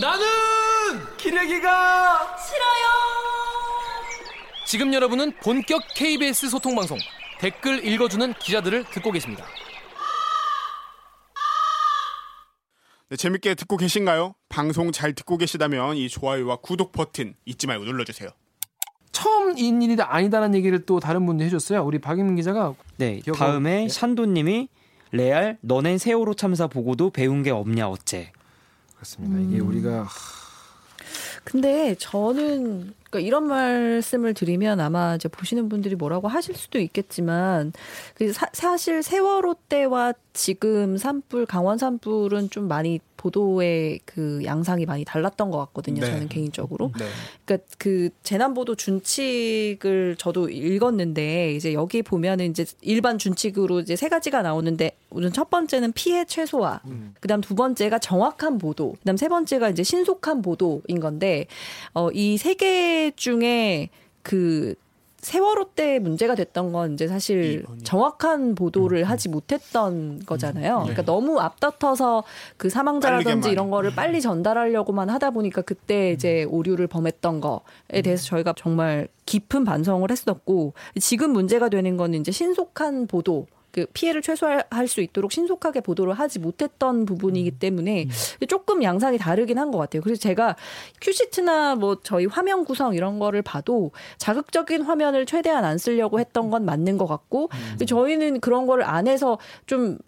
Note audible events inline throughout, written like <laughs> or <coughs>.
나는 기레기가 싫어요. 지금 여러분은 본격 KBS 소통 방송 댓글 읽어주는 기자들을 듣고 계십니다. 네, 재밌게 듣고 계신가요? 방송 잘 듣고 계시다면 이 좋아요와 구독 버튼 잊지 말고 눌러주세요. 처음 인 일이 아니다라는 얘기를 또 다른 분이 해줬어요. 우리 박임 기자가 네, 기억하고- 다음에 네. 샨도님이 레알 너넨 세월호 참사 보고도 배운 게 없냐 어째. 그렇습니다. 이게 우리가 근데 저는 그러니까 이런 말씀을 드리면 아마 이제 보시는 분들이 뭐라고 하실 수도 있겠지만 그 사, 사실 세월호 때와 지금 산불 강원 산불은 좀 많이 보도의 그 양상이 많이 달랐던 것 같거든요. 네. 저는 개인적으로. 네. 그러니까 그 재난보도 준칙을 저도 읽었는데 이제 여기 보면은 이제 일반 준칙으로 이제 세 가지가 나오는데 우선 첫 번째는 피해 최소화, 그다음 두 번째가 정확한 보도, 그다음 세 번째가 이제 신속한 보도인 건데 어 이 세 개 중에 그 세월호 때 문제가 됐던 건 이제 사실. 정확한 보도를 하지 못했던 거잖아요. 그러니까 너무 앞다퉈서 그 사망자라든지. 이런 거를 빨리 전달하려고만 하다 보니까 그때 이제 오류를 범했던 거에 대해서 저희가 정말 깊은 반성을 했었고 지금 문제가 되는 거는 이제 신속한 보도 그 피해를 최소화할 수 있도록 신속하게 보도를 하지 못했던 부분이기 때문에 조금 양상이 다르긴 한 것 같아요. 그래서 제가 큐시트나 뭐 저희 화면 구성 이런 거를 봐도 자극적인 화면을 최대한 안 쓰려고 했던 건 맞는 것 같고 저희는 그런 거를 안 해서 좀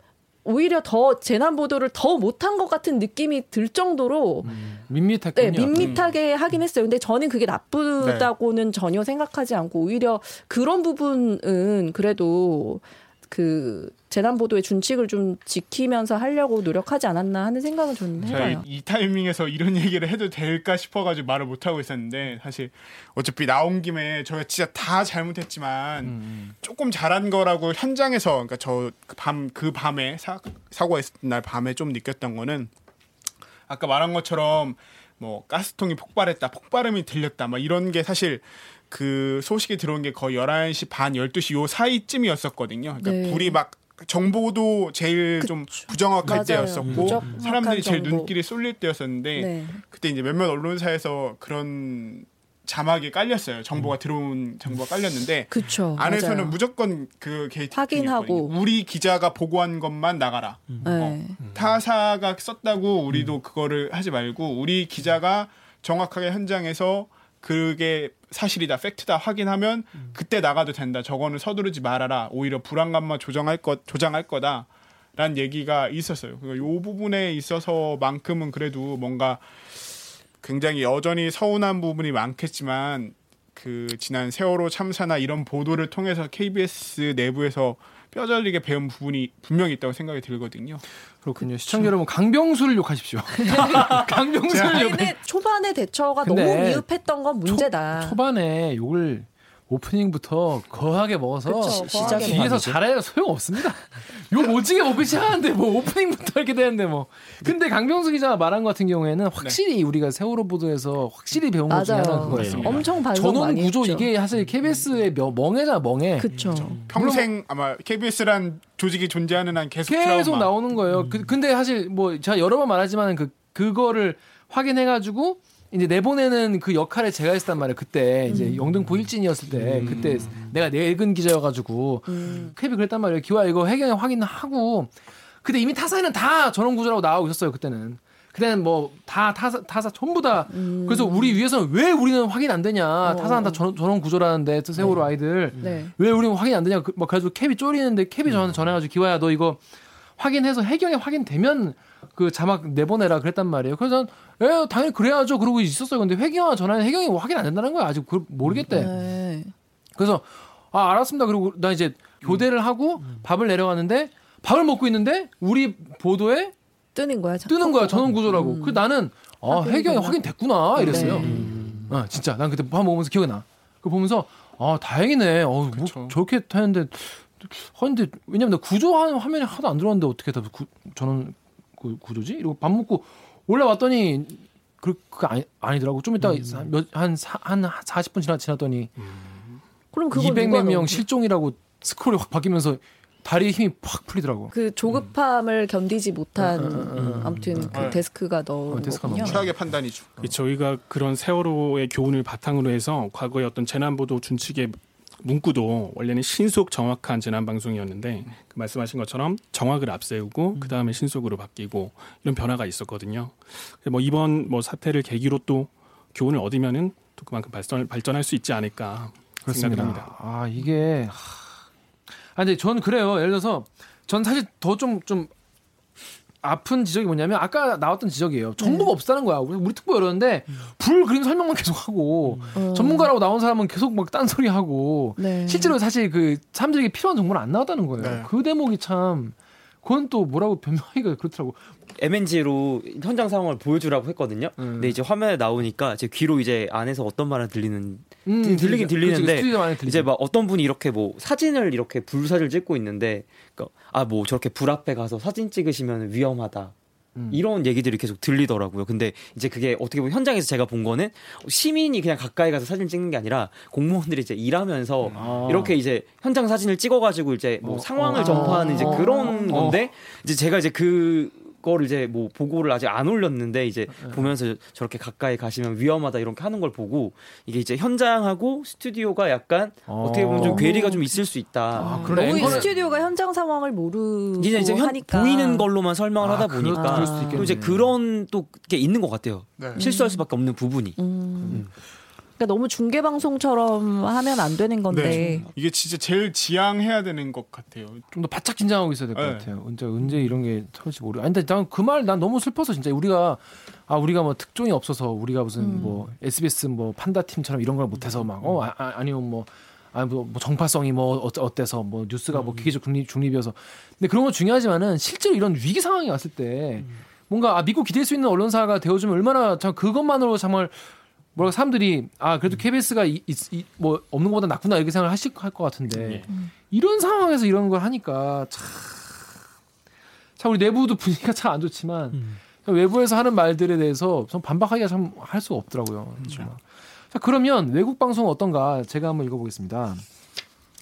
오히려 더 재난 보도를 더 못한 것 같은 느낌이 들 정도로 밋밋했군요. 네, 밋밋하게 하긴 했어요. 근데 저는 그게 나쁘다고는 전혀 생각하지 않고 오히려 그런 부분은 그래도 그 재난 보도의 준칙을 좀 지키면서 하려고 노력하지 않았나 하는 생각은 저는 저희 해봐요. 이 타이밍에서 이런 <laughs> 얘기를 해도 될까 싶어가지고 말을 못 하고 있었는데 사실 어차피 나온 김에 저희가 진짜 다 잘못했지만 조금 잘한 거라고 현장에서 그러니까 저밤그 밤에 사, 사고가 있었던 날 밤에 좀 느꼈던 거는 아까 말한 것처럼 뭐 가스통이 폭발했다, 폭발음이 들렸다, 막 이런 게 사실 그 소식이 들어온 게 거의 11시 반, 12시 요 사이쯤이었었거든요. 그러니까 네. 불이 막 정보도 제일 좀 부정확할 맞아요. 때였었고 사람들이 제일 정보. 눈길이 쏠릴 때였었는데 네. 그때 이제 몇몇 언론사에서 그런 자막이 깔렸어요. 음. 정보가 들어온 정보가 깔렸는데 그쵸. 안에서는 맞아요. 무조건 그 게이트 확인하고. 우리 기자가 보고한 것만 나가라. 네. 어. 타사가 썼다고 음. 우리도 그거를 하지 말고 우리 기자가 정확하게 현장에서 그게 사실이다, 팩트다 확인하면 음. 그때 나가도 된다. 저거는 서두르지 말아라. 오히려 불안감만 조장할 것 조장할 거다. 라는 얘기가 있었어요. 그이 부분에 있어서만큼은 그래도 뭔가 굉장히 여전히 서운한 부분이 많겠지만 그 지난 세월호 참사나 이런 보도를 통해서 KBS 내부에서 뼈저리게 배운 부분이 분명히 있다고 생각이 들거든요. 그렇군요. 시청자 여러분 강병수를 욕하십시오. <laughs> 강병수를 욕. 근데 초반의 대처가 근데 너무 미흡했던 건 문제다. 초, 초반에 욕을 오프닝부터 거하게 먹어서 그쵸, 시- 거하게 뒤에서. 잘해야 소용 없습니다. 욕 <laughs> 오지게 먹고 시작하는데 뭐 오프닝부터 이렇게 되는데 뭐. 근데 강병수 기자가 말한 것 같은 경우에는 확실히 우리가 세월호 보도에서 확실히 배운 것 중에 하나는 맞아요. 그거예요. 엄청 반성 전원 많이 구조 했죠. 이게 사실 KBS의 멍해자 멍해. 그쵸. 평생 아마 KBS란 조직이 존재하는 한 계속 계속 트라우마. 나오는 거예요. 그, 근데 사실 뭐 제가 여러 번 말하지만 그 그거를 확인해가지고 이제 내보내는 그 역할에 제가 했단 말이에요. 그때. 이제 영등포 일진이었을 때. 그때 내가 내근 기자여가지고 캡이 그랬단 말이에요. 기와 이거 해경에 확인하고. 근데 이미 타사에는 다 전원 구조라고 나오고 있었어요. 그때는. 그때는 뭐 다 타사 타사 전부 다. 그래서 우리 위해서는 왜 우리는 확인 안 되냐. 타사는 다 전, 전원 구조라는데 또 세월호 아이들. 네. 왜 우리는 확인 안 되냐. 그, 뭐 그래가지고 캡이 쫄리는데 캡이 저한테 전해가지고 기와야 너 이거 확인해서 해경에 확인되면 그 자막 내보내라 그랬단 말이에요. 그래서 난, 에 당연히 그래야죠. 그러고 있었어요. 근데 해경아 전화는 해경이 뭐 확인 안 된다는 거야. 아직 그걸 모르겠대. 네. 그래서 아 알았습니다. 그리고 나 이제 교대를 하고 밥을 내려갔는데 밥을 먹고 있는데 우리 보도에 뜨는 거야. 뜨는 거야 전원 구조라고. 그 나는 아 되나? 확인됐구나 이랬어요. 네. 어 진짜 난 그때 밥 먹으면서 기억이 나. 그 보면서 아 다행이네. 어, 뭐 그쵸. 저렇게 타는데 근데 왜냐면 나 구조하는 화면이 하나도 안 들어왔는데 어떻게 다 구, 저는 그 구조지? 이러고 밥 먹고 올라왔더니 그, 그 아니, 아니더라고. 좀 이따 몇한 한 40분 지나 지났더니 그럼 그거 200몇 누가 명 실종이라고 스크롤이 확 바뀌면서 다리에 힘이 팍 풀리더라고. 그 조급함을 견디지 못한 음, 음, 음, 아무튼 그 네. 데스크가 넣은 어, 거군요. 최악의 판단이죠. 그 저희가 그런 세월호의 교훈을 바탕으로 해서 과거의 어떤 재난보도 준칙의 문구도 원래는 신속 정확한 재난 방송이었는데 그 말씀하신 것처럼 정확을 앞세우고 그 다음에 신속으로 바뀌고 이런 변화가 있었거든요. 뭐 이번 뭐 사태를 계기로 또 교훈을 얻으면은 또 그만큼 발전 발전할 수 있지 않을까 생각을 합니다. 아 이게 하... 아 근데 전 그래요. 예를 들어서 전 사실 더 좀 좀 아픈 지적이 뭐냐면 아까 나왔던 지적이에요. 정보가 없다는 거야. 우리, 우리 특보 열었는데 불 그림 설명만 계속 하고 어. 전문가라고 나온 사람은 계속 막 딴소리 하고 네. 실제로 사실 그 사람들에게 필요한 정보는 안 나왔다는 거예요. 네. 그 대목이 참 그건 또 뭐라고 변명하기가 그렇더라고. MNG로 현장 상황을 보여주라고 했거든요. 음. 근데 이제 화면에 나오니까 제 귀로 이제 안에서 어떤 말은 들리는 음, 들리긴 들리죠. 들리는데 그치. 이제 막 어떤 분이 이렇게 뭐 사진을 이렇게 불사를 찍고 있는데 아뭐 저렇게 불 앞에 가서 사진 찍으시면 위험하다. 음. 이런 얘기들이 계속 들리더라고요. 근데 이제 그게 어떻게 보면 현장에서 제가 본 거는 시민이 그냥 가까이 가서 사진 찍는 게 아니라 공무원들이 이제 일하면서 아. 이렇게 이제 현장 사진을 찍어가지고 이제 뭐 어, 상황을 어. 전파하는 이제 어. 그런 어. 건데 이제 제가 이제 그 거를 이제 뭐 보고를 아직 안 올렸는데 이제 네. 보면서 저렇게 가까이 가시면 위험하다 이렇게 하는 걸 보고 이게 이제 현장하고 스튜디오가 약간 어. 어. 떻게 보면 좀 어. 괴리가 좀 있을 수 있다. 아, 그러네. 너무 이 앵커는- 스튜디오가 현장 상황을 모르고 이제 이제 현, 하니까 보이는 걸로만 설명을 아, 하다 보니까 그럴 수도 있겠네. 또 이제 그런 또 게 있는 것 같아요. 네. 실수할 수밖에 없는 부분이. 음. 그러니까 너무 중계 방송처럼 하면 안 되는 건데 네. 이게 진짜 제일 지양해야 되는 것 같아요. 좀 더 바짝 긴장하고 있어야 될것 네. 같아요. 언제 언제 이런 게 터질지 모르. 아니 근데 난 그 말 난 너무 슬퍼서 진짜 우리가 아 우리가 뭐 특종이 없어서 우리가 무슨 음. 뭐 SBS 뭐 판다 팀처럼 이런 걸 못해서 막어 아, 아, 아니면 뭐 아니 뭐, 뭐 정파성이 뭐 어째- 어때서 뭐 뉴스가 뭐 기계적 중립 중립이어서 근데 그런 건 중요하지만은 실제로 이런 위기 상황이 왔을 때 뭔가 아 믿고 기댈 수 있는 언론사가 되어주면 얼마나 참 그것만으로 정말 뭐랄까 사람들이 아 그래도 KBS가 이, 이, 뭐 없는 것보다 낫구나 이렇게 생각을 하실 할 것 같은데 이런 상황에서 이런 걸 하니까 참, 참 우리 내부도 <laughs> 분위기가 참 안 좋지만 외부에서 하는 말들에 대해서 좀 반박하기가 참 할 수가 없더라고요. 정말. 자 그러면 외국 방송 어떤가 제가 한번 읽어보겠습니다.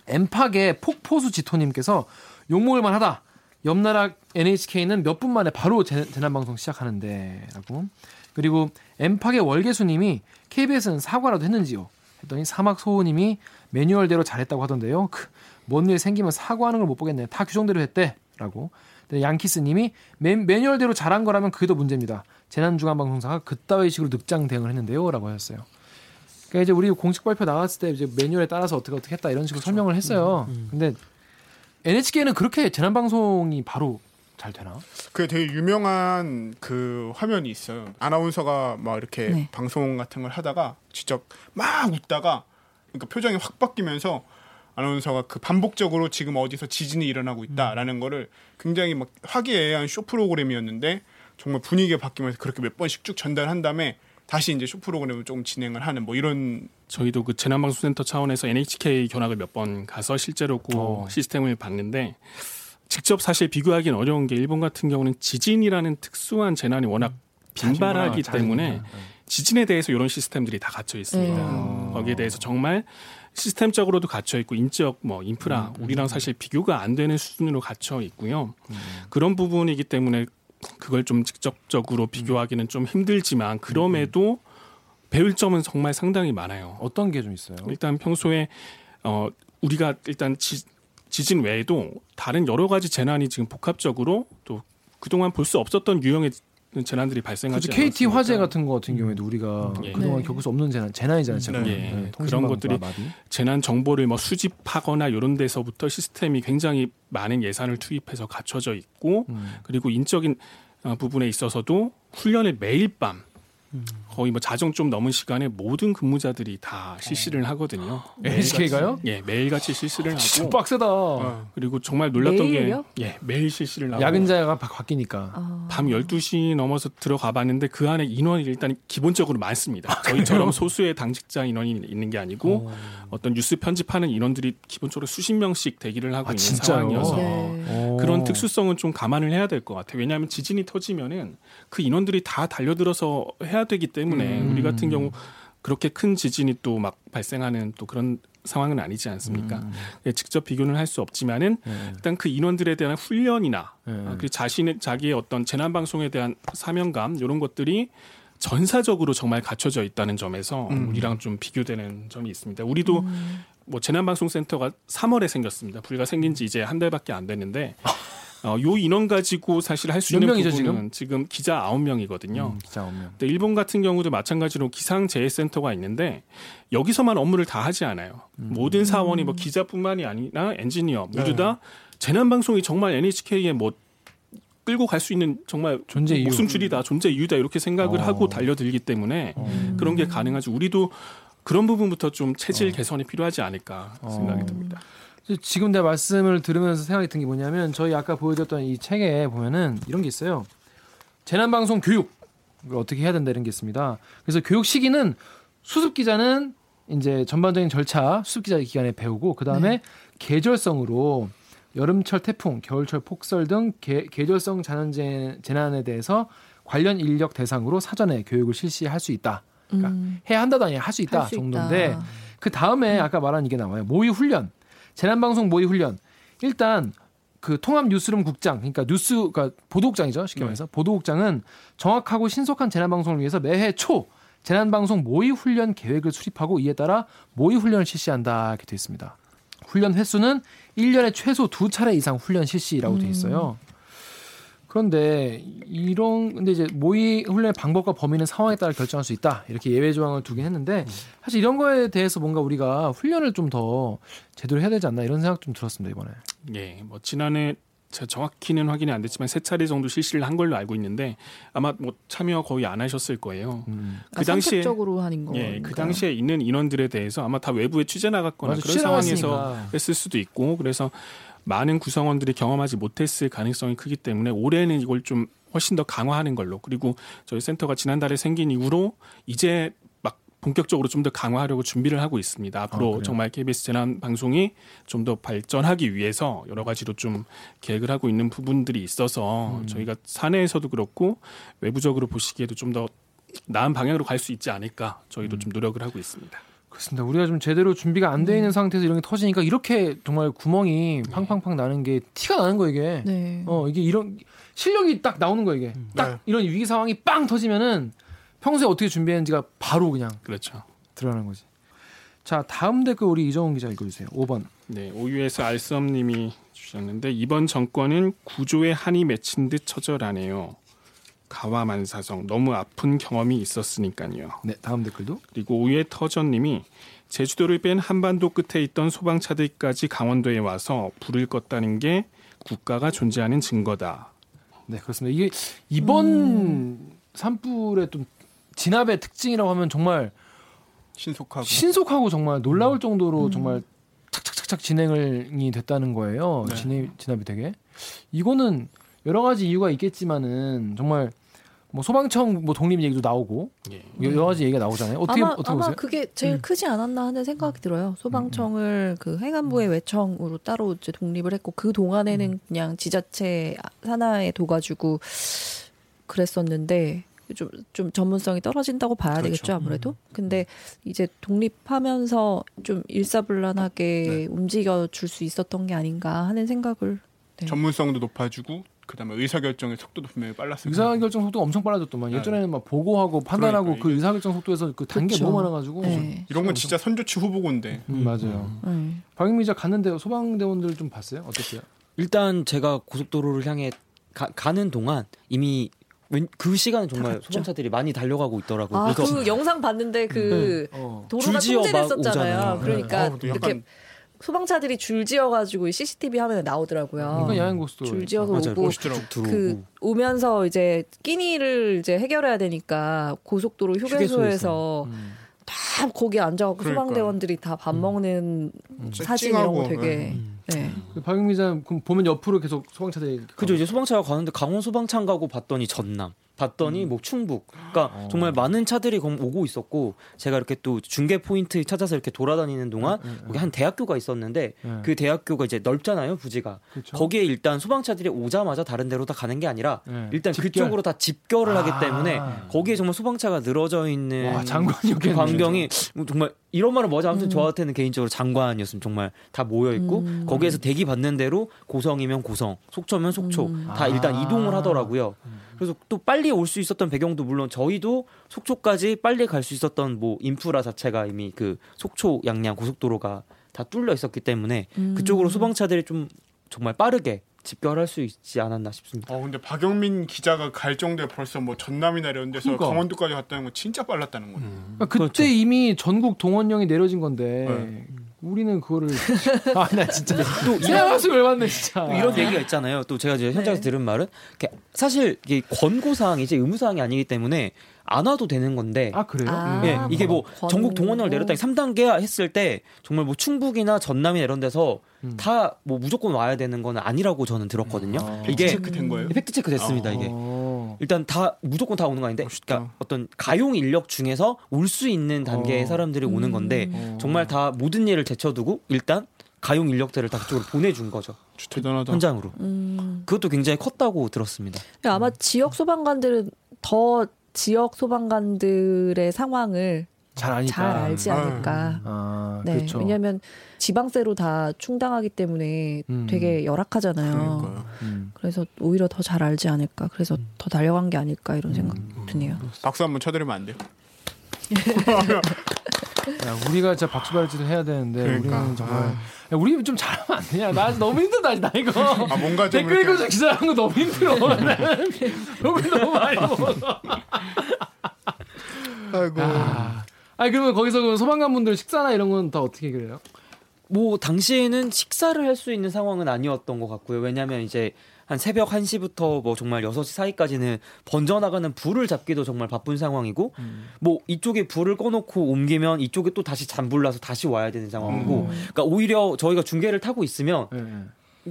엠팍의 폭포수 지토님께서 욕먹을 만 하다. 옆나라 NHK는 몇 분 만에 바로 재- 재난방송 시작하는데라고. 그리고 엠팍의 월계수님이 KBS는 사과라도 했는지요? 했더니 사막 소호님이 매뉴얼대로 잘했다고 하던데요. 그, 뭔일 생기면 사과하는 걸 못 보겠네. 다 규정대로 했대 라고. 근데 양키스님이 매, 매뉴얼대로 잘한 거라면 그게 더 문제입니다. 재난중앙방송사가 그따위 식으로 늑장 대응을 했는데요 라고 하셨어요. 그러니까 이제 우리 공식 발표 나왔을 때 이제 매뉴얼에 따라서 어떻게 어떻게 했다 이런 식으로 설명을 했어요. 근데 NHK는 그렇게 재난 방송이 바로 잘 되나? 그 되게 유명한 그 화면이 있어요. 아나운서가 막 이렇게 네. 방송 같은 걸 하다가 직접 막 웃다가 그러니까 표정이 확 바뀌면서 아나운서가 그 반복적으로 지금 어디서 지진이 일어나고 있다라는 거를 굉장히 막 화기애애한 쇼 프로그램이었는데 정말 분위기가 바뀌면서 그렇게 몇 번씩 쭉 전달한 다음에 다시 이제 쇼 프로그램을 조금 진행을 하는 뭐 이런 저희도 그 재난방송센터 차원에서 NHK 견학을 몇 번 가서 실제로 그 어. 시스템을 봤는데 직접 사실 비교하기는 어려운 게 일본 같은 경우는 지진이라는 특수한 재난이 워낙 빈발하기 자주 때문에 자주 지진에 대해서 이런 시스템들이 다 갖춰 있습니다. 음. 거기에 대해서 정말 시스템적으로도 갖춰 있고 인적 뭐 인프라 우리랑 사실 비교가 안 되는 수준으로 갖춰 있고요. 그런 부분이기 때문에 그걸 좀 직접적으로 비교하기는 좀 힘들지만 그럼에도 배울 점은 정말 상당히 많아요. 어떤 게 좀 있어요? 일단 평소에 어 우리가 일단 지, 지진 외에도 다른 여러 가지 재난이 지금 복합적으로 또 그동안 볼 수 없었던 유형의 재난들이 발생하지 그치, KT 않았습니까? 화재 같은 거 같은 경우에도 우리가 예. 그동안 네. 겪을 수 없는 재난, 재난이잖아요. 제가. 네. 예. 그런 통신망과 것들이 마비. 재난 정보를 뭐 수집하거나 이런 데서부터 시스템이 굉장히 많은 예산을 투입해서 갖춰져 있고 음. 그리고 인적인 어, 부분에 있어서도 훈련을 매일 밤 거의 뭐 자정 좀 넘은 시간에 모든 근무자들이 다 실시를 하거든요. NHK가요? 예, 매일같이 실시를 진짜 하고 빡세다. 어, 그리고 정말 놀랐던 매일요? 게 예, 매일 실시를 하고 야근자가 바, 바뀌니까. 아. 밤 12시 넘어서 들어가 봤는데 그 안에 인원이 일단 기본적으로 많습니다. 저희처럼 소수의 당직자 인원이 있는 게 아니고 어 떤 뉴스 편집하는 인원들이 기본적으로 수십 명씩 대기를 하고 아, 있는 진짜요? 상황이어서 네. 어. 그런 특수성은 좀 감안을 해야 될 것 같아요. 왜냐하면 지진이 터지면은 그 인원들이 다 달려들어서 해야 되기 때문에 음. 우리 같은 경우 그렇게 큰 지진이 또 막 발생하는 또 그런 상황은 아니지 않습니까? 음. 예, 직접 비교는 할 수 없지만은 네. 일단 그 인원들에 대한 훈련이나 네. 아, 그 자신의 자기의 어떤 재난 방송에 대한 사명감 이런 것들이 전사적으로 정말 갖춰져 있다는 점에서 음. 우리랑 좀 비교되는 점이 있습니다. 우리도 뭐 재난방송센터가 3월에 생겼습니다. 불과 생긴 지 이제 한 달밖에 안 됐는데 <laughs> 어, 요 인원 가지고 사실 할수몇 있는 부분은 지금? 기자 9명이거든요. 음, 기자 오면. 근데 일본 같은 경우도 마찬가지로 기상재해센터가 있는데 여기서만 업무를 다 하지 않아요. 음. 모든 사원이 뭐 기자뿐만이 아니라 엔지니어 모두 네. 다 재난 방송이 정말 NHK에 뭐 끌고 갈 수 있는 정말 존재 이유. 목숨줄이다, 존재 이유다 이렇게 생각을 어. 하고 달려들기 때문에 그런 게 가능하지. 우리도 그런 부분부터 좀 체질 개선이 필요하지 않을까 생각이 어. 듭니다. 지금 내가 말씀을 들으면서 생각이 든 게 뭐냐면 저희 아까 보여드렸던 이 책에 보면은 이런 게 있어요. 재난방송 교육을 어떻게 해야 된다 이런 게 있습니다. 그래서 교육 시기는 수습 기자는 이제 전반적인 절차 수습 기자 기간에 배우고 그 다음에 계절성으로 여름철 태풍, 겨울철 폭설 등 계, 계절성 자연 재- 재난에 대해서 관련 인력 대상으로 사전에 교육을 실시할 수 있다. 그러니까 음, 해야 한다도 아니라 할수 있다 할 수 정도인데 있다. 그 다음에 아까 말한 이게 나와요. 모의 훈련, 재난방송 모의 훈련. 일단 그 통합 뉴스룸 국장, 그러니까 뉴스, 그러니까 보도국장이죠. 쉽게 말해서 보도국장은 정확하고 신속한 재난 방송을 위해서 매해 초 재난 방송 모의 훈련 계획을 수립하고 이에 따라 모의 훈련을 실시한다 이렇게 되어 있습니다. 훈련 횟수는 1년에 최소 두 차례 이상 훈련 실시라고 되어 있어요. 그런데 이런 근데 이제 모의 훈련의 방법과 범위는 상황에 따라 결정할 수 있다 이렇게 예외 조항을 두긴 했는데 사실 이런 거에 대해서 뭔가 우리가 훈련을 좀 더 제대로 해야 되지 않나 이런 생각 좀 들었습니다 이번에. 예, 뭐 지난해 제가 정확히는 확인이 안 됐지만 세 차례 정도 실시를 한 걸로 알고 있는데 아마 뭐 참여 거의 안 하셨을 거예요. 음. 그 아, 당시에 선택적으로 하는 거. 예, 그 당시에 있는 인원들에 대해서 아마 다 외부에 취재 나갔거나 맞아, 그런 취재 상황에서 나갔으니까. 했을 수도 있고 그래서 많은 구성원들이 경험하지 못했을 가능성이 크기 때문에 올해는 이걸 좀 훨씬 더 강화하는 걸로 그리고 저희 센터가 지난달에 생긴 이후로 이제 막 본격적으로 좀 더 강화하려고 준비를 하고 있습니다. 앞으로 그래요? 정말 KBS 재난 방송이 좀 더 발전하기 위해서 여러 가지로 좀 계획을 하고 있는 부분들이 있어서 음. 저희가 사내에서도 그렇고 외부적으로 보시기에도 좀 더 나은 방향으로 갈 수 있지 않을까 음. 저희도 좀 노력을 하고 있습니다. 그렇습니다. 우리가 좀 제대로 준비가 안 돼 있는 상태에서 이런 게 터지니까 이렇게 정말 구멍이 팡팡팡 나는 게 티가 나는 거 이게. 네. 어 이게 이런 실력이 딱 나오는 거 이게. 딱 네. 이런 위기 상황이 빵 터지면은 평소에 어떻게 준비했는지가 바로 그냥 그렇죠. 드러나는 거지. 자 다음 댓글 우리 이정훈 기자 읽어주세요. 5번. 네, 오유에서 알썸님이 주셨는데 이번 정권은 구조에 한이 맺힌 듯 처절하네요. 가와만사성 너무 아픈 경험이 있었으니까요. 네 다음 댓글도. 그리고 오유의 터전님이 제주도를 뺀 한반도 끝에 있던 소방차들까지 강원도에 와서 불을 껐다는 게 국가가 존재하는 증거다. 네 그렇습니다. 이게 이번 산불의 좀 진압의 특징이라고 하면 정말 신속하고 신속하고 정말 놀라울 정도로 정말 착착착착 진행이 됐다는 거예요. 네. 진압, 진압이 되게. 이거는 여러 가지 이유가 있겠지만은 정말 뭐 소방청 뭐 독립 얘기도 나오고 예. 여러 가지 얘기가 나오잖아요. 어떻게 아마 어떻게 아마 보세요? 그게 제일 음. 크지 않았나 하는 생각이 들어요. 소방청을 그 행안부의 외청으로 따로 이제 독립을 했고 그 동안에는 음. 그냥 지자체 산하에 둬가지고 그랬었는데 좀, 좀 전문성이 떨어진다고 봐야 그렇죠. 되겠죠 아무래도. 근데 이제 독립하면서 좀 일사불란하게 움직여 줄 수 있었던 게 아닌가 하는 생각을. 네. 전문성도 높아지고 그다음에 의사결정의 속도도 분명히 빨랐을 거예요. 의사결정 속도가 엄청 빨라졌더만 네. 예전에는 막 보고하고 판단하고 그러니까 그 이게- 의사결정 속도에서 그 단계 그쵸. 너무 많아가지고 네. 이런 건 진짜 선조치 후보군데 음, 맞아요. 네. 박영민 기자 갔는데 소방대원들 좀 봤어요? 어땠어요? 일단 제가 고속도로를 향해 가, 는 동안 이미 웬- 그 시간은 정말. 소방차들이 많이 달려가고 있더라고요. 아, 그래서 그 영상 봤는데 그 어. 도로가 통제됐었잖아요. 그러니까 네. 어, 이렇게 소방차들이 줄지어가지고 CCTV 화면에 나오더라고요. 그러니까 야행고속도로 줄지어서 맞아요. 오고 그 오면서 이제 끼니를 이제 해결해야 되니까 고속도로 휴게소에서 휴게소에서. 음. 다 거기 앉아갖고 그러니까. 소방대원들이 다 밥 먹는 사진 이런 거 되게 네. 그 박영민 기자 그럼 보면 옆으로 계속 소방차들이 그죠 이제 소방차가 가는데 강원 소방차 가고 봤더니 전남 봤더니 뭐 충북. 그러니까 정말 많은 차들이 검- 오고 있었고 제가 이렇게 또 중계 포인트 찾아서 이렇게 돌아다니는 동안 거기 한 대학교가 있었는데 네. 그 대학교가 이제 넓잖아요 부지가. 그쵸. 거기에 일단 소방차들이 오자마자 다른 데로 다 가는 게 아니라 네. 일단 집결. 그쪽으로 다 집결을 아. 하기 때문에 거기에 정말 소방차가 늘어져 있는 와 장관이었겠네. 광경이 뭐 정말 이런 말은 뭐지 아무튼 저한테는 개인적으로 장관이었으면 정말 다 모여 있고 음. 거기에서 대기 받는 대로 고성이면 고성, 속초면 속초 음. 다 아. 일단 이동을 하더라고요. 그래서 또 빨리 올 수 있었던 배경도 물론 저희도 속초까지 빨리 갈 수 있었던 뭐 인프라 자체가 이미 그 속초 양양 고속도로가 다 뚫려 있었기 때문에 음. 그쪽으로 소방차들이 좀 정말 빠르게 집결할 수 있지 않았나 싶습니다. 어 근데 박영민 기자가 갈 정도에 벌써 뭐 전남이나 이런 데서 그러니까. 강원도까지 갔다는 건 진짜 빨랐다는 거예요. 그러니까 그때 그렇죠. 이미 전국 동원령이 내려진 건데 네. 우리는 그거를 <laughs> 아 나 진짜 또 생각할수 열받네 진짜. 또 이런 얘기가 있잖아요. 또 제가 이제 현장에서 들은 말은 사실 이게 권고 사항이지 의무 사항이 아니기 때문에 안 와도 되는 건데 아 그래요? 아. 예, 이게 뭐 권- 전국 동원령을 내렸다 3단계 했을 때 정말 뭐 충북이나 전남이나 이런 데서 다뭐 무조건 와야 되는 건 아니라고 저는 들었거든요. 아. 이게 체크 된 거예요? fact check 됐습니다. 이게 어. 일단 다 무조건 다 오는 거 아닌데, 멋있다. 그러니까 어떤 가용 인력 중에서 올 수 있는 단계의 어. 사람들이 오는 건데 어. 정말 다 모든 일을 제쳐두고 일단 가용 인력들을 다 그쪽으로 보내준 거죠 대단하다. 현장으로. 음. 그것도 굉장히 컸다고 들었습니다. 아마 지역 소방관들은 더 지역 소방관들의 상황을 잘 아니까. 잘 알지. 않을까. 아 네, 그렇죠. 왜냐하면 지방세로 다 충당하기 때문에 음. 되게 열악하잖아요. 음. 그래서 오히려 더 잘 알지 않을까. 그래서 더 달려간 게 아닐까 이런 생각 드네요. 박수 한번 쳐드리면 안 돼요? <laughs> 야, 우리가 진짜 박수발질을 해야 되는데 그러니까. 우리는 정말 아. 야, 우리 좀 잘하면 안 되냐? 나 너무 힘들다 나 이거. <laughs> 아 뭔가 좀 댓글 이렇게 읽어서 기사하는 거 너무 힘들어. <laughs> 욕을 너무 많이 먹어서. 아이고 아, 아니 그러면 거기서 그 소방관 분들 식사나 이런 건 다 어떻게 그래요? 뭐 당시에는 식사를 할 수 있는 상황은 아니었던 것 같고요. 왜냐하면 이제 한 새벽 1시부터 뭐 정말 6시 사이까지는 번져나가는 불을 잡기도 정말 바쁜 상황이고 뭐 이쪽에 불을 꺼놓고 옮기면 이쪽에 또 다시 잔불 나서 다시 와야 되는 상황이고 그러니까 오히려 저희가 중계를 타고 있으면 예, 예.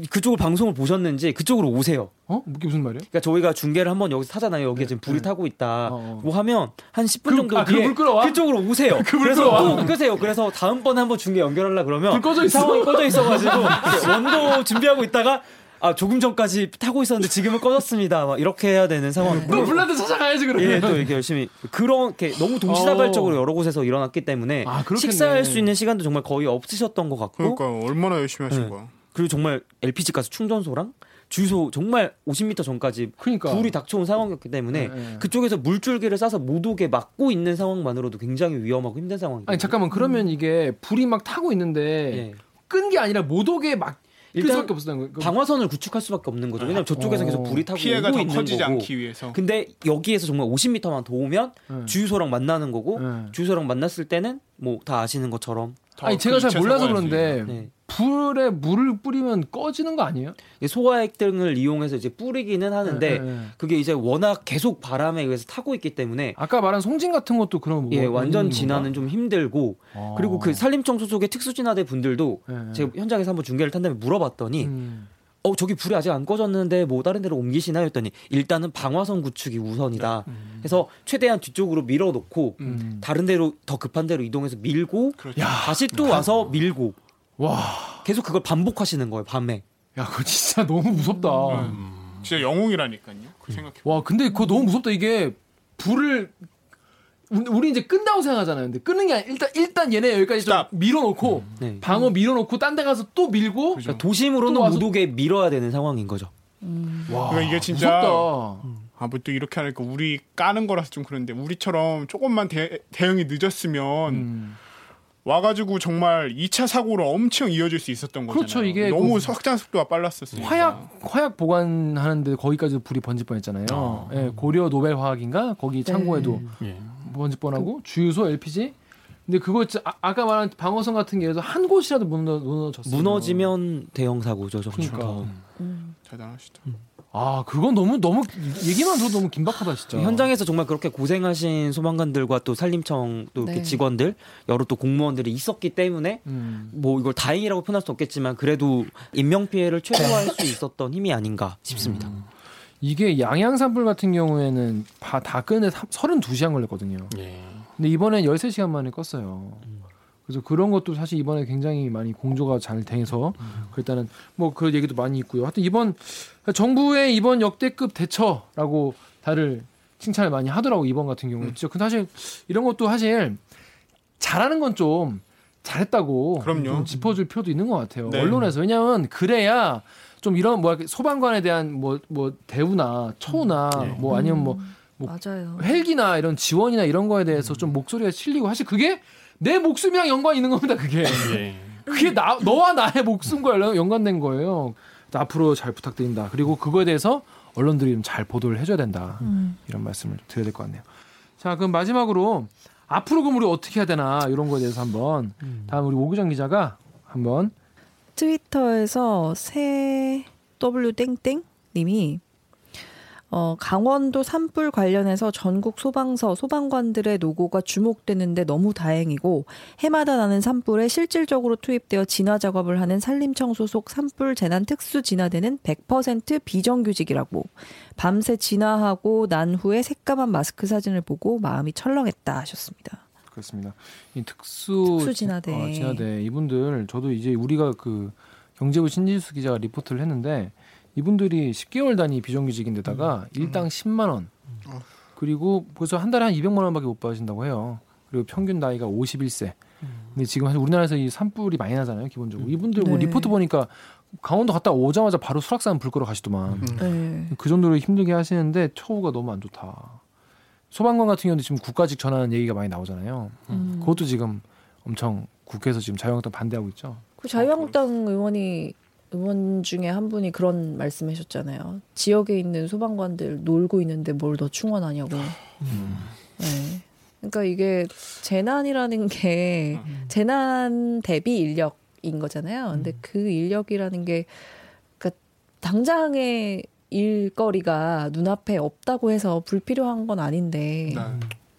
그쪽을 방송을 보셨는지 그쪽으로 오세요. 어? 그게 무슨 말이야? 그러니까 저희가 중계를 한번 여기서 타잖아요. 여기에 지금 불이 타고 있다. 어, 어. 뭐 하면 한 10분 그- 정도 아, 그 뒤에 불 끌어와? 그쪽으로 오세요. <laughs> 불 그래서? 또 끄세요. 그래서 다음번에 한번 중계 연결하려 그러면 불 꺼져 있어. 상황이 꺼져 있어가지고 <laughs> 원도 준비하고 있다가 아 조금 전까지 타고 있었는데 지금은 꺼졌습니다. 막 이렇게 해야 되는 상황. 또 블라드 찾아가야지 그러면. 예, 또 이렇게 열심히 그렇게 너무 동시다발적으로 여러 곳에서 일어났기 때문에 아. 식사할 수 있는 시간도 정말 거의 없으셨던 것 같고 그러니까 얼마나 열심히 하신 네. 거야. 그리고 정말 LPG 가스 충전소랑 주유소 정말 50m 전까지 그러니까. 불이 닥쳐온 상황이었기 때문에 네, 네. 그쪽에서 물줄기를 싸서 못 오게 막고 있는 상황만으로도 굉장히 위험하고 힘든 상황이에요. 아니 잠깐만 그러면 이게 불이 막 타고 있는데 예. 끈게 아니라 못 오게 막끌 일단 수밖에 없었다는 거예요. 방화선을 구축할 수밖에 없는 거죠. 왜냐면 저쪽에서 어. 계속 불이 타고 피해가 오고 더 있는 커지지 거고. 않기 위해서. 근데 여기에서 정말 50m만 더 오면 네. 주유소랑 만나는 거고 네. 주유소랑 만났을 때는 뭐 다 아시는 것처럼 더 아니 제가 그 잘 몰라서 그런데. 네. 불에 물을 뿌리면 꺼지는 거 아니에요? 이 소화액 등을 이용해서 이제 뿌리기는 하는데 네, 네, 네. 그게 이제 워낙 계속 바람에 의해서 타고 있기 때문에 아까 말한 송진 같은 것도 그런 예, 뭐 완전 원인인 진화는 좀 힘들고 건가? 그리고 그 어. 산림청 소 속의 특수진화대 분들도 네, 네. 제가 현장에서 한번 중계를 탄 다음에 물어봤더니 음. 어 저기 불이 아직 안 꺼졌는데 뭐 다른 데로 옮기시나요 했더니 일단은 방화선 구축이 우선이다 해서 최대한 뒤쪽으로 밀어놓고 음. 다른 데로 더 급한 데로 이동해서 밀고 그렇죠. 다시 또 와서 밀고 와, 계속 그걸 반복하시는 거예요 밤에 야 그거 진짜 너무 무섭다. 진짜 영웅이라니까요. 그 생각해. 와, 근데 그거 너무 무섭다. 이게 불을 우- 우리 이제 끈다고 생각하잖아요. 근데 끄는 게 아니라 일단 일단 얘네 여기까지 좀 스탑. 밀어놓고 네. 방어 밀어놓고 딴 데 가서 또 밀고 그러니까 도심으로는 또 오게 밀어야 되는 상황인 거죠 와, 그러니까 이게 진짜 무섭다. 아, 뭐또 이렇게 하니까 우리 까는 거라서 좀 그런데 우리처럼 조금만 대, 대응이 늦었으면 음. 와가지고 정말 2차 사고로 엄청 이어질 수 있었던 거잖아요. 그렇죠, 이게 너무 그- 확장 속도가 빨랐었어요. 화약 화약 보관하는데 거기까지 불이 번질 뻔했잖아요. 예, 고려 노벨 화학인가 거기 창고에도 예. 번질 뻔하고 주유소 LPG. 근데 그거 아, 아까 말한 방어선 같은 게해서 한 곳이라도 무너, 무너졌어요. 무너지면 대형 사고죠 정말 그러니까. 대단하시다. 아 그건 너무 너무 얘기만 들어도 너무 긴박하다 진짜. 현장에서 정말 그렇게 고생하신 소방관들과 또 산림청 또 이렇게 네. 직원들 여러 또 공무원들이 있었기 때문에 음. 뭐 이걸 다행이라고 표현할 수 없겠지만 그래도 인명 피해를 최소화할 <coughs> 수 있었던 힘이 아닌가 싶습니다. 이게 양양 산불 같은 경우에는 다, 다 끄는데 32시간 걸렸거든요. 예. 근데 이번엔 13시간 만에 껐어요. 그래서 그런 것도 사실 이번에 굉장히 많이 공조가 잘 돼서 일단은 뭐 그 얘기도 많이 있고요. 하여튼 이번 정부의 이번 역대급 대처라고 다들 칭찬을 많이 하더라고 이번 같은 경우에. 진짜 근데 사실 이런 것도 사실 잘하는 건 좀 잘했다고. 좀 짚어줄 필요도 있는 것 같아요. 네. 언론에서 왜냐하면 그래야 좀 이런 뭐 소방관에 대한 뭐뭐 대우나 처우나 네. 뭐 아니면 뭐 뭐 맞아요. 헬기나 이런 지원이나 이런 거에 대해서 좀 목소리가 실리고 사실 그게 내 목숨이랑 연관이 있는 겁니다. 그게 예. 그게 나 너와 나의 목숨과 연관- 연관된 거예요. 앞으로 잘 부탁드립니다. 그리고 그거에 대해서 언론들이 좀 잘 보도를 해줘야 된다. 음. 이런 말씀을 드려야 될 것 같네요. 자, 그럼 마지막으로 앞으로 그럼 우리 어떻게 해야 되나 이런 거에 대해서 한번 다음 우리 오규정 기자가 한번 트위터에서 새 W 땡땡 님이 어, 강원도 산불 관련해서 전국 소방서 소방관들의 노고가 주목되는데 너무 다행이고 해마다 나는 산불에 실질적으로 투입되어 진화 작업을 하는 산림청 소 속 산불 재난 특수 진화대는 100% 비정규직이라고 밤새 진화하고 난 후에 새까만 마스크 사진을 보고 마음이 철렁했다 하셨습니다. 그렇습니다. 이 특수 특수 진화대. 어, 진화대 이분들 저도 이제 우리가 그 경제부 신지수 기자가 리포트를 했는데 이분들이 10개월 단위 비정규직인데다가 일당 10만 원 그리고 벌써 한 달에 한 200만 원밖에 못 받으신다고 해요. 그리고 평균 나이가 51세. 근데 지금 사실 우리나라에서 이 산불이 많이 나잖아요, 기본적으로. 이분들 뭐 네. 리포트 보니까 강원도 갔다 오자마자 바로 수락산 불 끄러 가시더만. 네. 그 정도로 힘들게 하시는데 처우가 너무 안 좋다. 소방관 같은 경우는 지금 국가직 전환 얘기가 많이 나오잖아요. 음. 그것도 지금 엄청 국회에서 지금 자유한국당 반대하고 있죠. 그 자유한국당 의원이 의원 중에 한 분이 그런 말씀하셨잖아요. 지역에 있는 소방관들 놀고 있는데 뭘 더 충원하냐고. 네. 그러니까 이게 재난이라는 게 재난 대비 인력인 거잖아요. 근데 그 인력이라는 게 그러니까 당장의 일거리가 눈앞에 없다고 해서 불필요한 건 아닌데 네.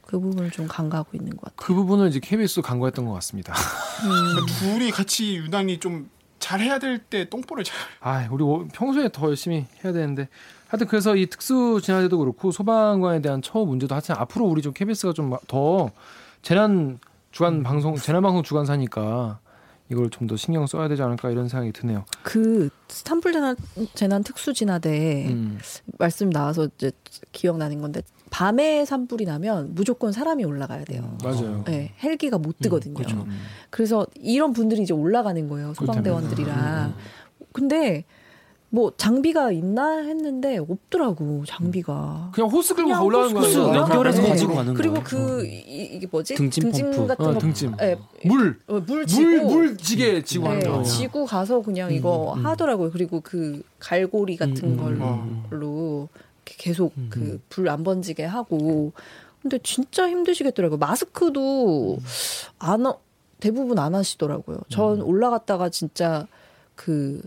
그 부분을 좀 간과하고 있는 것 같아요. 그 부분을 이제 KBS 간과했던 것 같습니다. 음. <laughs> 둘이 같이 유난히 좀 잘해야 될 때 똥볼을 잘. 아, 우리 오- 평소에 더 열심히 해야 되는데. 하여튼 그래서 이 특수 진화제도 그렇고 소방관에 대한 처우 문제도 하여튼 앞으로 우리 좀 KBS가 좀 더 재난 주간 방송 재난 방송 주간사니까 이걸 좀 더 신경 써야 되지 않을까 이런 생각이 드네요. 그 산불 재난, 재난 특수 진화대 음. 말씀 나와서 이제 기억나는 건데 밤에 산불이 나면 무조건 사람이 올라가야 돼요. 맞아요. 네, 헬기가 못 뜨거든요. 그렇죠. 음. 그래서 이런 분들이 이제 올라가는 거예요. 소방대원들이랑. 근데 뭐 장비가 있나 했는데 없더라고 장비가. 그냥 호스 끌고 그냥 올라가는 호스 거예요. 연결해서 올라가네. 가지고 가는 그리고 거예요. 그 이, 이게 뭐지? 등짐 펌프. 같은 어, 거. 등짐. 예, 물, 어, 물 물, 지고 물 지게 지고 하는 네, 거예요. 지고 가서 그냥 이거 하더라고요. 그리고 그 갈고리 같은 걸로 이렇게 계속 그 불 안 번지게 하고. 근데 진짜 힘드시겠더라고요. 마스크도 안 어- 대부분 안 하시더라고요. 전 올라갔다가 진짜 그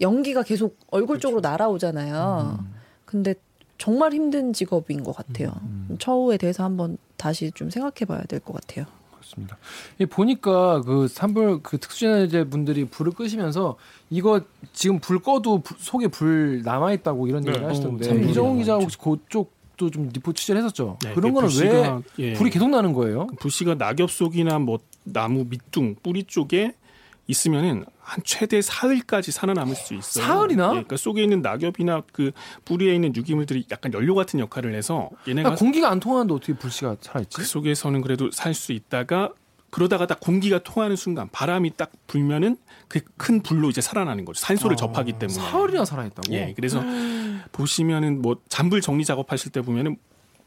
연기가 계속 얼굴 쪽으로 날아오잖아요. 근데 정말 힘든 직업인 것 같아요. 처우에 대해서 한번 다시 좀 생각해 봐야 될 것 같아요. 그렇습니다. 이 보니까 그 산불 그 특수자재 분들이 불을 끄시면서 이거 지금 불 꺼도 불- 속에 불 남아 있다고 이런 네. 얘기를 하시던데 어, 이정훈 기자. 혹시 그쪽 도 좀 리포트 취재를 했었죠. 네, 그런 그 거는 왜 부시가, 예. 불이 계속 나는 거예요? 부시가 낙엽 속이나 뭐 나무 밑둥 뿌리 쪽에 있으면은 한 최대 사흘까지 살아남을 수 있어요. 사흘이나? 예, 그러니까 속에 있는 낙엽이나 그 뿌리에 있는 유기물들이 약간 연료 같은 역할을 해서 얘네가 아, 공기가 안 통하는데 어떻게 불씨가 살아있지? 그 속에서는 그래도 살 수 있다가 그러다가 딱 공기가 통하는 순간 바람이 딱 불면은 그 큰 불로 이제 살아나는 거죠. 산소를 접하기 때문에. 사흘이나 살아있다고? 예, 그래서 보시면은 뭐 잔불 정리 작업하실 때 보면은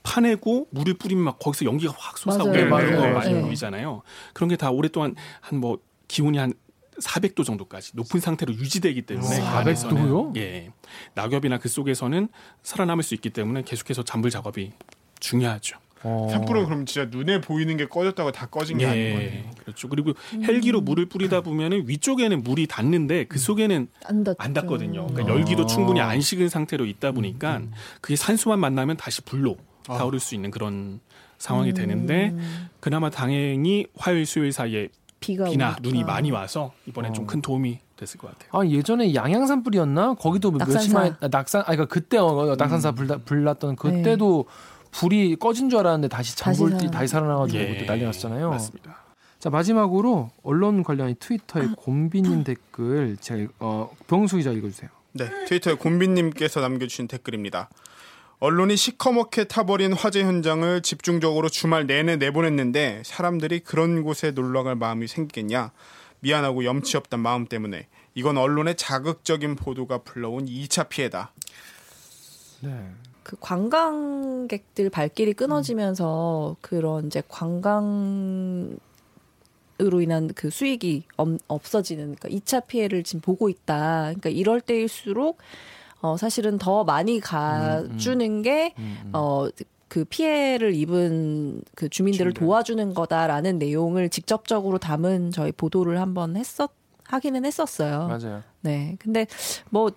파내고 물을 뿌리면 막 거기서 연기가 확 솟아오르는 거 맞아요. 많이 네. 보이잖아요. 그런 게 다 오랫동안 한 뭐 기온이 한 400도 정도까지 높은 상태로 유지되기 때문에 그400 안에서는 도요? 예, 낙엽이나 그 속에서는 살아남을 수 있기 때문에 계속해서 잔불 작업이 중요하죠. 어. 산불은 그럼 진짜 눈에 보이는 게 꺼졌다고 다 꺼진 게 아닌 거예요. 예, 그렇죠. 그리고 헬기로 물을 뿌리다 보면은 위쪽에는 물이 닿는데 그 속에는 안. 안 닿거든요. 그러니까 아. 열기도 충분히 안 식은 상태로 있다 보니까 그게 산소만 만나면 다시 불로 타오를 수 있는 그런 상황이 되는데 그나마 다행히 화요일 수요일 사이에 비가 비나 오니까. 눈이 많이 와서 이번에 좀큰 도움이 됐을 것 같아요. 아 예전에 양양산 뿌리였나? 거기도 뭐 낙산사. 며칠만에 아, 낙산 아니 그러니까 그때 어, 낙산사 불, 불났던 그때도 불이 꺼진 줄 알았는데 다시 다시 장볼 살아- 다시 살아나가지고 예, 그때 난리 났잖아요. 맞습니다. 자 마지막으로 언론 관련 트위터에 곰비님 댓글 제가 읽- 어, 병수 기자 읽어주세요. 네, 트위터에 곰비님께서 남겨주신 댓글입니다. 언론이 시커멓게 타버린 화재 현장을 집중적으로 주말 내내 내보냈는데 사람들이 그런 곳에 놀러갈 마음이 생기겠냐? 미안하고 염치 없단 마음 때문에 이건 언론의 자극적인 보도가 불러온 2차 피해다. 네. 그 관광객들 발길이 끊어지면서 그런 이제 관광 으로 인한 그 수익이 없, 없어지는 그러니까 2차 피해를 지금 보고 있다. 그러니까 이럴 때일수록 어 사실은 더 많이 가주는 게어 그 피해를 입은 그 주민들을 주민들. 도와주는 거다라는 내용을 직접적으로 담은 저희 보도를 한번 했었 하기는 했었어요. 맞아요. 네. 근데 뭐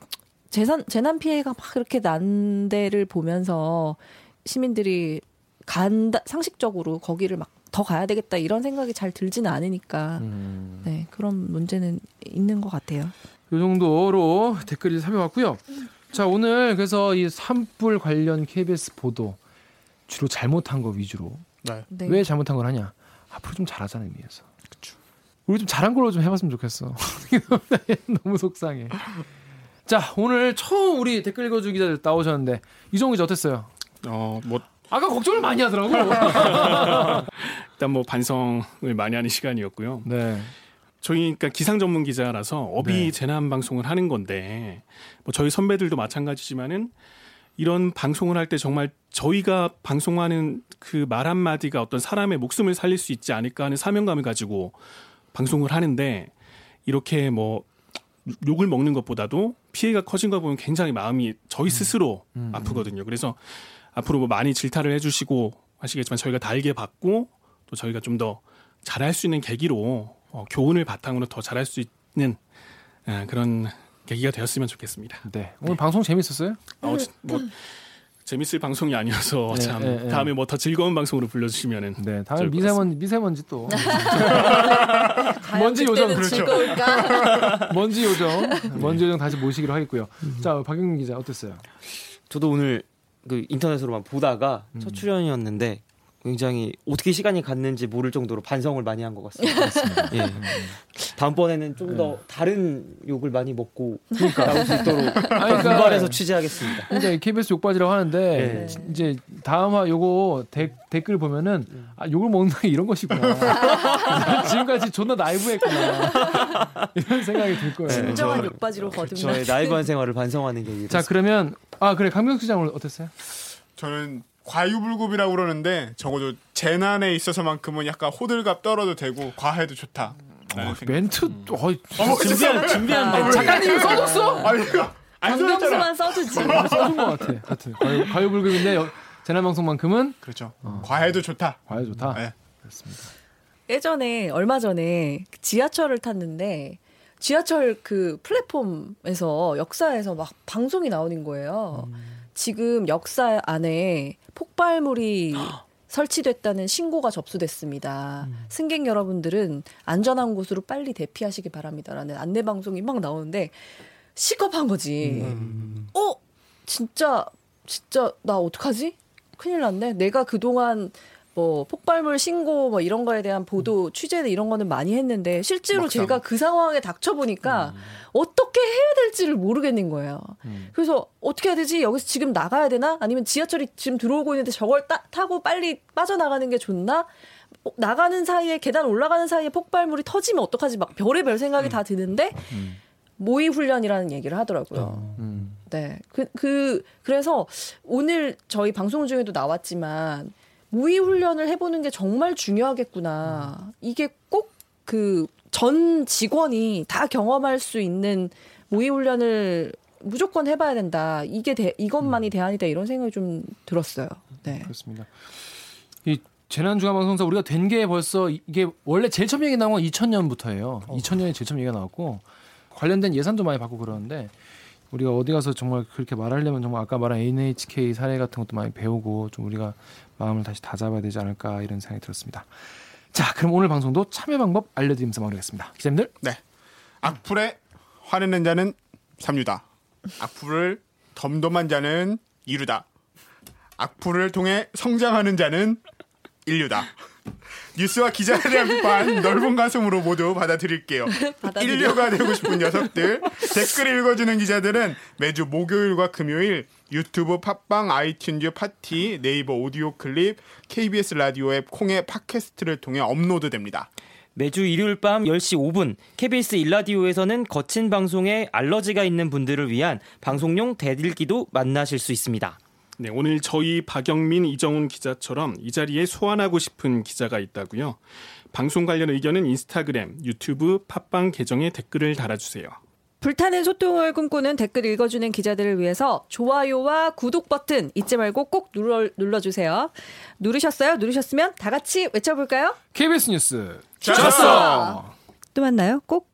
재산 재난 피해가 막 그렇게 난 데를 보면서 시민들이 간다 상식적으로 거기를 막 더 가야 되겠다 이런 생각이 잘 들지는 않으니까 음. 네 그런 문제는 있는 것 같아요. 이 정도로 댓글을 살펴봤고요. 자 오늘 그래서 이 산불 관련 KBS 보도 주로 잘못한 거 위주로 네. 네. 왜 잘못한 걸 하냐? 앞으로 좀 잘하자는 의미에서. 우리 좀 잘한 걸로 좀 해봤으면 좋겠어. <laughs> 너무 속상해. 자 오늘 처음 우리 댓글 읽어주기 기자들 나오셨는데 이종우 기자 어땠어요? 어, 뭐 아까 걱정을 많이 하더라고. <laughs> 일단 뭐 반성을 많이 하는 시간이었고요. 네. 저희 그러니까 기상 전문 기자라서 업이 네. 재난 방송을 하는 건데 뭐 저희 선배들도 마찬가지지만은 이런 방송을 할 때 정말 저희가 방송하는 그 말 한마디가 어떤 사람의 목숨을 살릴 수 있지 않을까 하는 사명감을 가지고 방송을 하는데 이렇게 뭐 욕을 먹는 것보다도 피해가 커진 거 보면 굉장히 마음이 저희 스스로 아프거든요. 그래서 앞으로 뭐 많이 질타를 해주시고 하시겠지만 저희가 달게 받고 또 저희가 좀 더 잘할 수 있는 계기로 어, 교훈을 바탕으로 더 잘할 수 있는 아, 그런 계기가 되었으면 좋겠습니다. 네. 오늘 방송 재밌었어요? 어, 지- 뭐 재밌을 방송이 아니어서 네, 참 네, 네. 다음에 뭐 더 즐거운 방송으로 불러주시면은 네. 다음에 것 미세먼지 미세먼지 또 <laughs> 과연 <laughs> 먼지 요정 그렇죠. 먼지 요정 먼지 요정 다시 모시기로 하겠고요. 자 박영민 기자 어땠어요? 저도 오늘 그 인터넷으로만 보다가 음. 첫 출연이었는데 굉장히 어떻게 시간이 갔는지 모를 정도로 반성을 많이 한 것 같습니다. 예. 다음번에는 좀더 다른 욕을 많이 먹고 나올 수 있도록 그러니까- 분발해서 취재하겠습니다. 그러니까 KBS 욕바지라고 하는데 네. 지- 이제 다음화 요거 데- 댓글 보면은 아 욕을 먹는 게 이런 것이구나. <laughs> 지금까지 존나 나이브했구나. <laughs> 이런 생각이 들 거예요. 네. 진정한 저- 욕바지로 거듭나. 저의 나이브한 생활을 반성하는 계기로. 자 그러면 아 그래 강병수 기자 오늘 어땠어요? 저는 과유불급이라고 그러는데 적어도 재난에 있어서만큼은 약간 호들갑 떨어도 되고 과해도 좋다. 라는 생각. 멘트 어이 준비한 준비한 작가님이 써줬어? 아니 이거 안 써있잖아. 강경수만 써주지. 써준 것 같아. 하여튼 과유, 과유불급인데 여- 재난 방송만큼은 그렇죠. 어. 과해도 좋다. 과유 좋다. 네. 그렇습니다. 예전에 얼마 전에 지하철을 탔는데 지하철 그 플랫폼에서 역사에서 막 방송이 나오는 거예요. 지금 역사 안에 폭발물이 <gasps> 설치됐다는 신고가 접수됐습니다. 승객 여러분들은 안전한 곳으로 빨리 대피하시기 바랍니다라는 안내 방송이 막 나오는데 시겁한 거지. 어 진짜 진짜 나 어떡하지? 큰일 났네. 내가 그동안 뭐 폭발물 신고 뭐 이런 거에 대한 보도 취재 이런 거는 많이 했는데 실제로 막상. 제가 그 상황에 닥쳐 보니까 어떻게 해야 될지를 모르겠는 거예요. 그래서 어떻게 해야 되지? 여기서 지금 나가야 되나? 아니면 지하철이 지금 들어오고 있는데 저걸 따, 타고 빨리 빠져나가는 게 좋나? 어, 나가는 사이에 계단 올라가는 사이에 폭발물이 터지면 어떡하지? 막 별의별 생각이 다 드는데 모의 훈련이라는 얘기를 하더라고요. 음. 네. 그, 그, 그래서 오늘 저희 방송 중에도 나왔지만 모의 훈련을 해보는 게 정말 중요하겠구나. 이게 꼭 그 전 직원이 다 경험할 수 있는 모의 훈련을 무조건 해봐야 된다. 이게 대, 이것만이 대안이다. 이런 생각이 좀 들었어요. 네. 그렇습니다. 이 재난중앙방송사 우리가 된 게 벌써 이게 원래 제일 처음 얘기 나온 건 2000년부터예요. 2000년에 제일 처음 얘기가 나왔고 관련된 예산도 많이 받고 그러는데 우리가 어디 가서 정말 그렇게 말하려면 정말 아까 말한 NHK 사례 같은 것도 많이 배우고 좀 우리가 마음을 다시 다잡아야 되지 않을까 이런 생각이 들었습니다. 자, 그럼 오늘 방송도 참여 방법 알려드리면서 마무리하겠습니다. 기자님들 네. 악플에 화내는 자는 삼류다. 악플을 덤덤한 자는 이루다. 악플을 통해 성장하는 자는 인류다. 뉴스와 기자에 대한 비판 <laughs> 넓은 가슴으로 모두 받아들일게요. 일류가 되고 싶은 녀석들 댓글 읽어주는 기자들은 매주 목요일과 금요일 유튜브 팟빵 아이튠즈 팟티 네이버 오디오 클립 KBS 라디오 앱 콩의 팟캐스트를 통해 업로드됩니다. 매주 일요일 밤 10시 5분 KBS 일라디오에서는 거친 방송에 알러지가 있는 분들을 위한 방송용 댓읽기도 만나실 수 있습니다. 네, 오늘 저희 박영민, 이정훈 기자처럼 이 자리에 소환하고 싶은 기자가 있다고요. 방송 관련 의견은 인스타그램, 유튜브, 팟빵 계정에 댓글을 달아주세요. 불타는 소통을 꿈꾸는 댓글 읽어주는 기자들을 위해서 좋아요와 구독 버튼 잊지 말고 꼭 눌러, 눌러주세요. 누르셨어요? 누르셨으면 다 같이 외쳐볼까요? KBS 뉴스 짰어! 또 만나요. 꼭